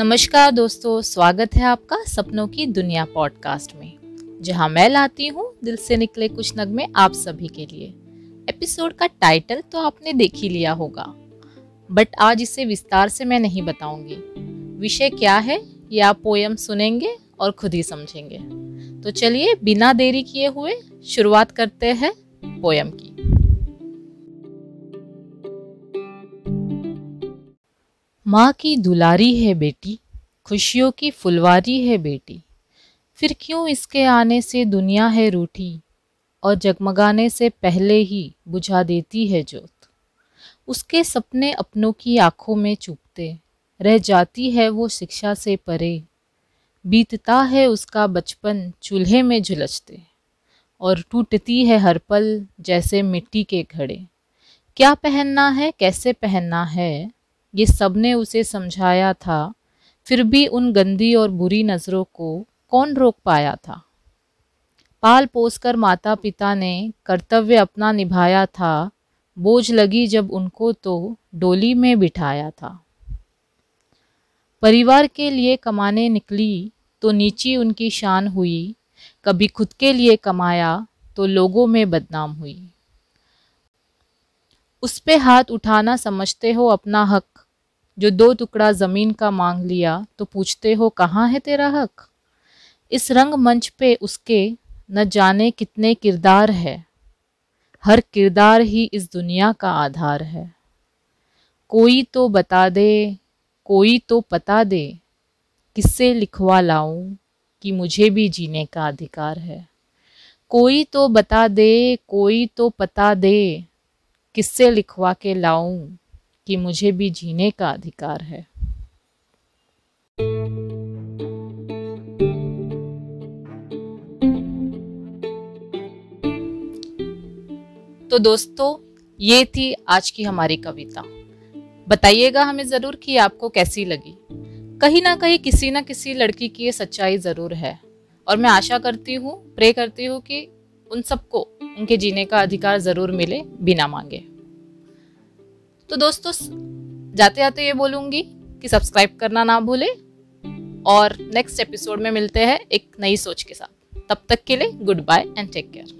नमस्कार दोस्तों, स्वागत है आपका सपनों की दुनिया पॉडकास्ट में, जहाँ मैं लाती हूँ दिल से निकले कुछ नगमे आप सभी के लिए। एपिसोड का टाइटल तो आपने देख ही लिया होगा बट आज इसे विस्तार से मैं नहीं बताऊँगी। विषय क्या है, ये आप पोयम सुनेंगे और खुद ही समझेंगे। तो चलिए, बिना देरी किए हुए शुरुआत करते हैं पोयम की। माँ की दुलारी है बेटी, खुशियों की फुलवारी है बेटी। फिर क्यों इसके आने से दुनिया है रूठी, और जगमगाने से पहले ही बुझा देती है जोत। उसके सपने अपनों की आँखों में चुपते, रह जाती है वो शिक्षा से परे। बीतता है उसका बचपन चूल्हे में झुलझते और टूटती है हर पल जैसे मिट्टी के घड़े। क्या पहनना है, कैसे पहनना है? ये सबने उसे समझाया था, फिर भी उन गंदी और बुरी नज़रों को कौन रोक पाया था? पाल पोस कर माता पिता ने कर्तव्य अपना निभाया था, बोझ लगी जब उनको तो डोली में बिठाया था। परिवार के लिए कमाने निकली तो नीची उनकी शान हुई, कभी खुद के लिए कमाया तो लोगों में बदनाम हुई। उस पे हाथ उठाना समझते हो अपना हक। जो दो टुकड़ा ज़मीन का मांग लिया तो पूछते हो, कहाँ है तेरा हक? इस रंग मंच पे उसके न जाने कितने किरदार है। हर किरदार ही इस दुनिया का आधार है। कोई तो बता दे, कोई तो पता दे, किससे लिखवा लाऊं कि मुझे भी जीने का अधिकार है। कोई तो बता दे, कोई तो पता दे किससे लिखवा के लाऊं कि मुझे भी जीने का अधिकार है? तो दोस्तों, ये थी आज की हमारी कविता। बताइएगा हमें ज़रूर कि आपको कैसी लगी। कहीं ना कहीं किसी ना किसी लड़की की ये सच्चाई ज़रूर है। और मैं आशा करती हूँ, प्रे करती हूँ कि उन सबको उनके जीने का अधिकार ज़रूर मिले, बिना मांगे। तो दोस्तों जाते जाते ये बोलूँगी कि सब्सक्राइब करना ना भूले और नेक्स्ट एपिसोड में मिलते हैं एक नई सोच के साथ। तब तक के लिए good bye and take care